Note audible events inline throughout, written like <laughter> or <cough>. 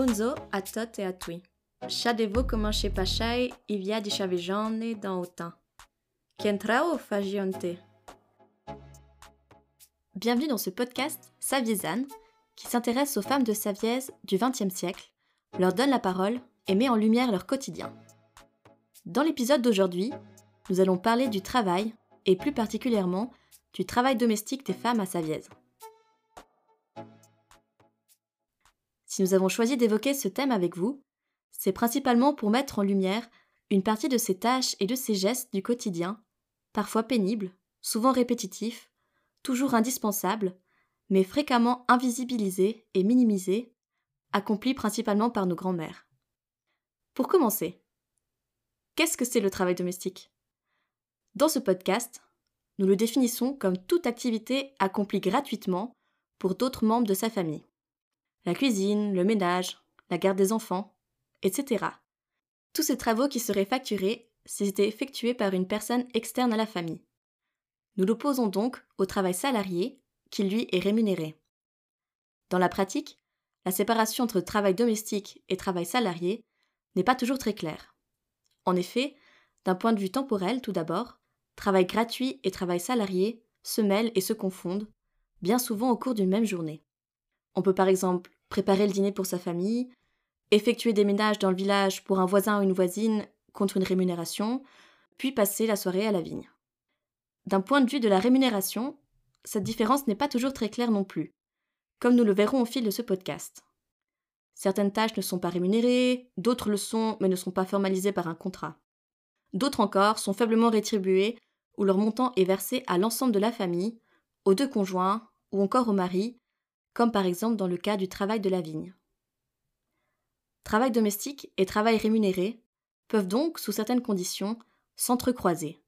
Bonzo a tot tui. Chadevo comme un chepachai, i via di chavejane dans autant. Fagionte. Bienvenue dans ce podcast Saviezane, qui s'intéresse aux femmes de Savièse du XXe siècle, leur donne la parole et met en lumière leur quotidien. Dans l'épisode d'aujourd'hui, nous allons parler du travail, et plus particulièrement du travail domestique des femmes à Savièse. Si nous avons choisi d'évoquer ce thème avec vous, c'est principalement pour mettre en lumière une partie de ces tâches et de ces gestes du quotidien, parfois pénibles, souvent répétitifs, toujours indispensables, mais fréquemment invisibilisés et minimisés, accomplis principalement par nos grands-mères. Pour commencer, qu'est-ce que c'est le travail domestique? Dans ce podcast, nous le définissons comme toute activité accomplie gratuitement pour d'autres membres de sa famille. La cuisine, le ménage, la garde des enfants, etc. Tous ces travaux qui seraient facturés s'ils étaient effectués par une personne externe à la famille. Nous l'opposons donc au travail salarié, qui lui est rémunéré. Dans la pratique, la séparation entre travail domestique et travail salarié n'est pas toujours très claire. En effet, d'un point de vue temporel tout d'abord, travail gratuit et travail salarié se mêlent et se confondent, bien souvent au cours d'une même journée. On peut par exemple préparer le dîner pour sa famille, effectuer des ménages dans le village pour un voisin ou une voisine contre une rémunération, puis passer la soirée à la vigne. D'un point de vue de la rémunération, cette différence n'est pas toujours très claire non plus, comme nous le verrons au fil de ce podcast. Certaines tâches ne sont pas rémunérées, d'autres le sont mais ne sont pas formalisées par un contrat. D'autres encore sont faiblement rétribuées où leur montant est versé à l'ensemble de la famille, aux deux conjoints ou encore au mari, comme par exemple dans le cas du travail de la vigne. Travail domestique et travail rémunéré peuvent donc, sous certaines conditions, s'entrecroiser,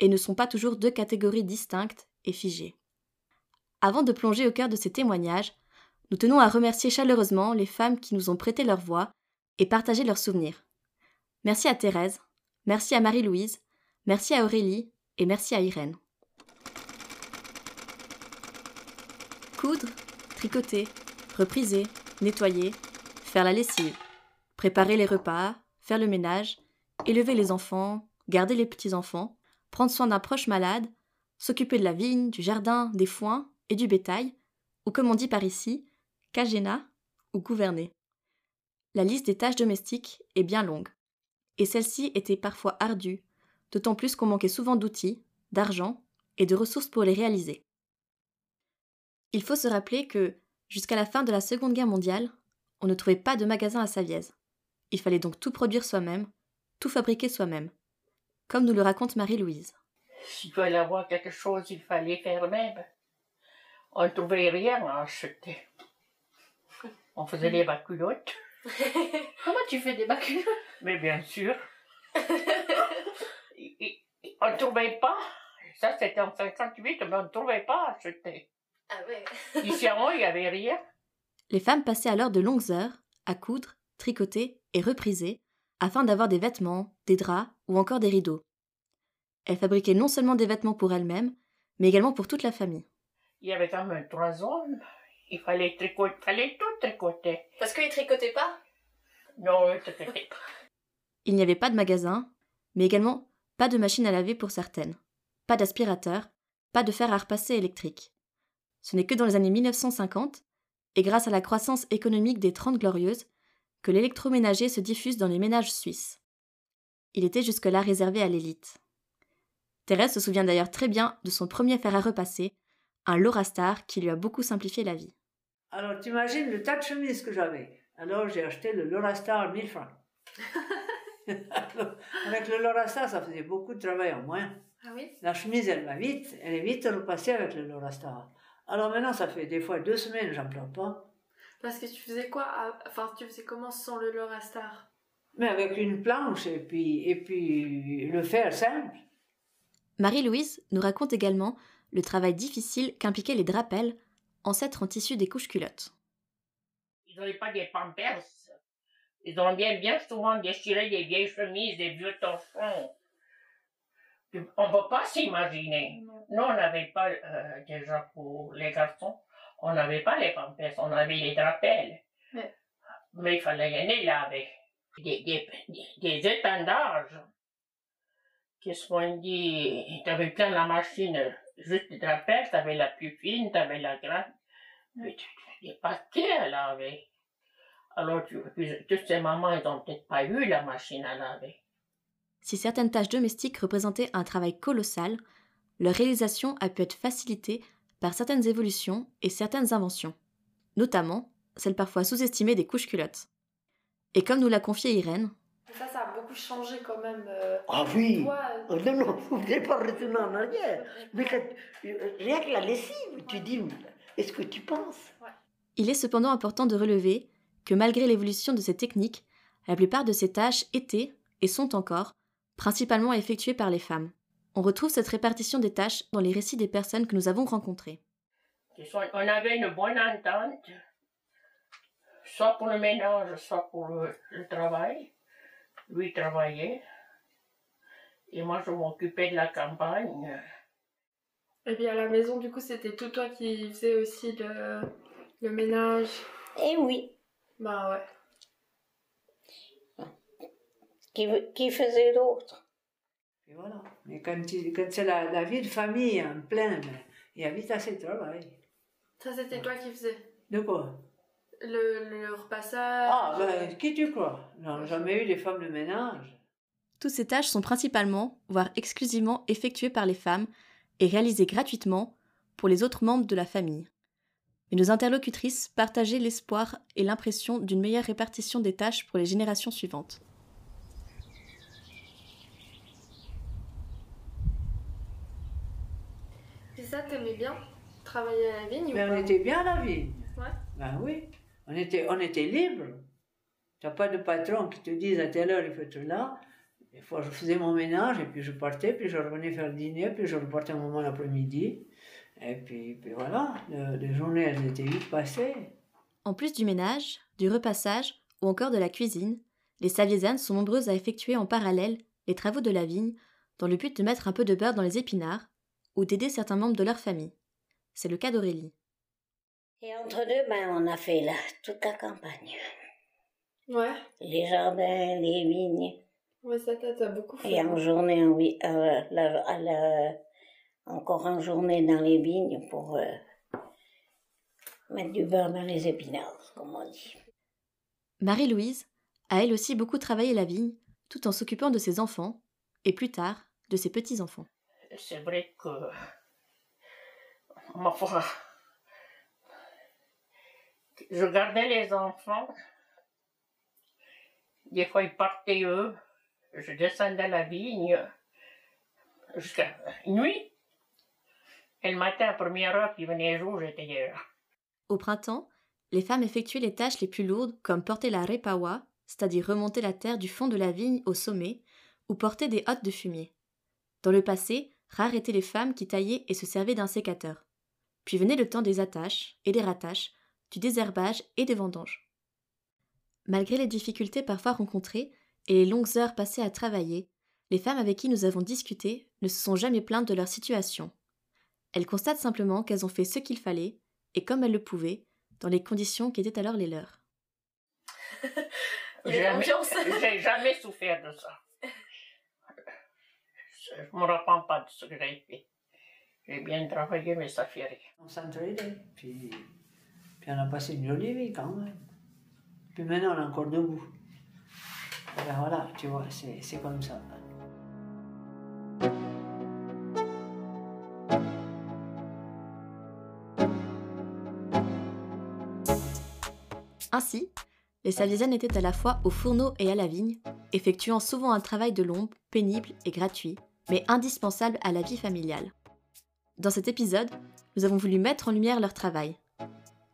et ne sont pas toujours deux catégories distinctes et figées. Avant de plonger au cœur de ces témoignages, nous tenons à remercier chaleureusement les femmes qui nous ont prêté leur voix et partagé leurs souvenirs. Merci à Thérèse, merci à Marie-Louise, merci à Aurélie et merci à Irène. Coudre, tricoter, repriser, nettoyer, faire la lessive, préparer les repas, faire le ménage, élever les enfants, garder les petits-enfants, prendre soin d'un proche malade, s'occuper de la vigne, du jardin, des foins et du bétail, ou comme on dit par ici, cagena ou gouverner. La liste des tâches domestiques est bien longue, et celle-ci était parfois ardue, d'autant plus qu'on manquait souvent d'outils, d'argent et de ressources pour les réaliser. Il faut se rappeler que, jusqu'à la fin de la Seconde Guerre mondiale, on ne trouvait pas de magasin à Savièse. Il fallait donc tout produire soi-même, tout fabriquer soi-même, comme nous le raconte Marie-Louise. S'il fallait avoir quelque chose, il fallait faire même. On ne trouvait rien à acheter. On faisait des baculottes. <laughs> Comment tu fais des baculottes? Mais bien sûr. <laughs> on ne trouvait pas. Ça, c'était en 58, mais on ne trouvait pas à acheter. Ah ouais. Il n'y avait rien. Les femmes passaient alors de longues heures à coudre, tricoter et repriser afin d'avoir des vêtements, des draps ou encore des rideaux. Elles fabriquaient non seulement des vêtements pour elles-mêmes, mais également pour toute la famille. Il y avait quand même trois hommes. Il fallait tricoter, il fallait tout tricoter. Parce qu'ils tricotaient pas? Non, ils ne tricotaient pas. Il n'y avait pas de magasin, mais également pas de machine à laver pour certaines, pas d'aspirateur, pas de fer à repasser électrique. Ce n'est que dans les années 1950, et grâce à la croissance économique des Trente Glorieuses, que l'électroménager se diffuse dans les ménages suisses. Il était jusque-là réservé à l'élite. Thérèse se souvient d'ailleurs très bien de son premier fer à repasser, un Lorastar qui lui a beaucoup simplifié la vie. Alors, t'imagines le tas de chemises que j'avais. Alors, j'ai acheté le Lorastar 1000 francs. <laughs> avec le Lorastar, ça faisait beaucoup de travail en moins. Ah oui? La chemise, elle va vite, elle est vite repassée avec le Lorastar. Alors maintenant, ça fait des fois deux semaines, j'en pleure pas. Parce que tu faisais quoi à- Enfin, tu faisais comment sans le Lorastar Mais avec une planche et puis, et puis le fer simple. Marie-Louise nous raconte également le travail difficile qu'impliquaient les drapels, ancêtres en tissu des couches culottes. Ils n'avaient pas des pampers. Ils ont bien, bien souvent déchiré des vieilles chemises, des vieux torchons. On ne peut pas s'imaginer. Nous, on n'avait pas, euh, déjà pour les garçons, on n'avait pas les pampers, on avait les drapels. Ouais. Mais il fallait y aller laver. Des, des, des, des étendards. Qu'est-ce qu'on dit? T'avais plein la machine, juste de rappelles, t'avais la plus fine, t'avais la grande. Mais tu, des paquets à laver. Alors, tu, toutes ces mamans, elles n'ont peut-être pas eu la machine à laver. Si certaines tâches domestiques représentaient un travail colossal, leur réalisation a pu être facilitée par certaines évolutions et certaines inventions, notamment celle parfois sous-estimée des couches culottes. Et comme nous l'a confié Irène, Ça, ça a beaucoup changé quand même. euh, Ah oui toi, euh, Non, non, vous pas retourner en arrière. Mais quand- euh, rien que la lessive, tu dis, est-ce que tu penses? Il est cependant important de relever que malgré l'évolution de ces techniques, la plupart de ces tâches étaient, et sont encore, principalement effectuées par les femmes. On retrouve cette répartition des tâches dans les récits des personnes que nous avons rencontrées. On avait une bonne entente, soit pour le ménage, soit pour le, le travail. Lui il travaillait. Et moi, je m'occupais de la campagne. Et puis à la maison, du coup, c'était tout toi qui faisais aussi le, le ménage? Eh oui, Bah ouais. qui, qui faisait d'autre Et voilà. Mais quand, c'est la, la vie de famille en plein, ben, il y a vite assez de travail. Ça, c'était toi qui faisais. De quoi? Le, le repassage. Ah, ben, qui tu crois? Non, jamais eu des femmes de ménage. Toutes ces tâches sont principalement, voire exclusivement effectuées par les femmes et réalisées gratuitement pour les autres membres de la famille. Mais nos interlocutrices partageaient l'espoir et l'impression d'une meilleure répartition des tâches pour les générations suivantes. Ça, t'aimais bien travailler à la vigne Mais ou on pas était bien à la vigne. Ouais. Ben oui. On était, on était libre. Tu n'as pas de patron qui te dise à telle heure il faut être là. Des fois, je faisais mon ménage et puis je partais, puis je revenais faire le dîner, puis je repartais un moment l'après-midi. Et puis, puis voilà, le- les journées, elles étaient vite passées. En plus du ménage, du repassage ou encore de la cuisine, les Saviésanes sont nombreuses à effectuer en parallèle les travaux de la vigne dans le but de mettre un peu de beurre dans les épinards ou d'aider certains membres de leur famille. C'est le cas d'Aurélie. Et entre deux, ben, on a fait là, toute la campagne. Ouais. Les jardins, les vignes. Ouais, ça, t'as t'as beaucoup fait. Et en journée, en wi- euh, la- à la- encore en journée dans les vignes pour euh, mettre du beurre dans les épinards, comme on dit. Marie-Louise a elle aussi beaucoup travaillé la vigne tout en s'occupant de ses enfants et plus tard de ses petits-enfants. C'est vrai que. Ma foi. Je gardais les enfants. Des fois, ils partaient eux. Je descendais la vigne jusqu'à nuit. Et le matin, à première heure, qui venait jour, j'étais là. Au printemps, les femmes effectuaient les tâches les plus lourdes comme porter la repawa, c'est-à-dire remonter la terre du fond de la vigne au sommet, ou porter des hottes de fumier. Dans le passé, rares étaient les femmes qui taillaient et se servaient d'un sécateur. Puis venait le temps des attaches et des rattaches, du désherbage et des vendanges. Malgré les difficultés parfois rencontrées et les longues heures passées à travailler, les femmes avec qui nous avons discuté ne se sont jamais plaintes de leur situation. Elles constatent simplement qu'elles ont fait ce qu'il fallait, et comme elles le pouvaient, dans les conditions qui étaient alors les leurs. <laughs> Jamais-. J'ai jamais souffert de ça. Je me repens pas de ce que j'ai fait. J'ai bien travaillé, mais ça fait rien. On s'entraidait, puis, puis on a passé une jolie vie quand même. Puis maintenant, on est encore debout. Et ben voilà, tu vois, c'est comme ça. Ainsi, les Saviésanes étaient à la fois au fourneau et à la vigne, effectuant souvent un travail de l'ombre pénible et gratuit, mais indispensable à la vie familiale. Dans cet épisode, nous avons voulu mettre en lumière leur travail.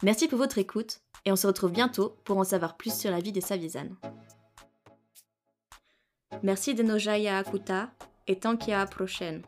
Merci pour votre écoute et on se retrouve bientôt pour en savoir plus sur la vie des Saviésanes. Merci de nos akuta et tant qu'il y prochaine.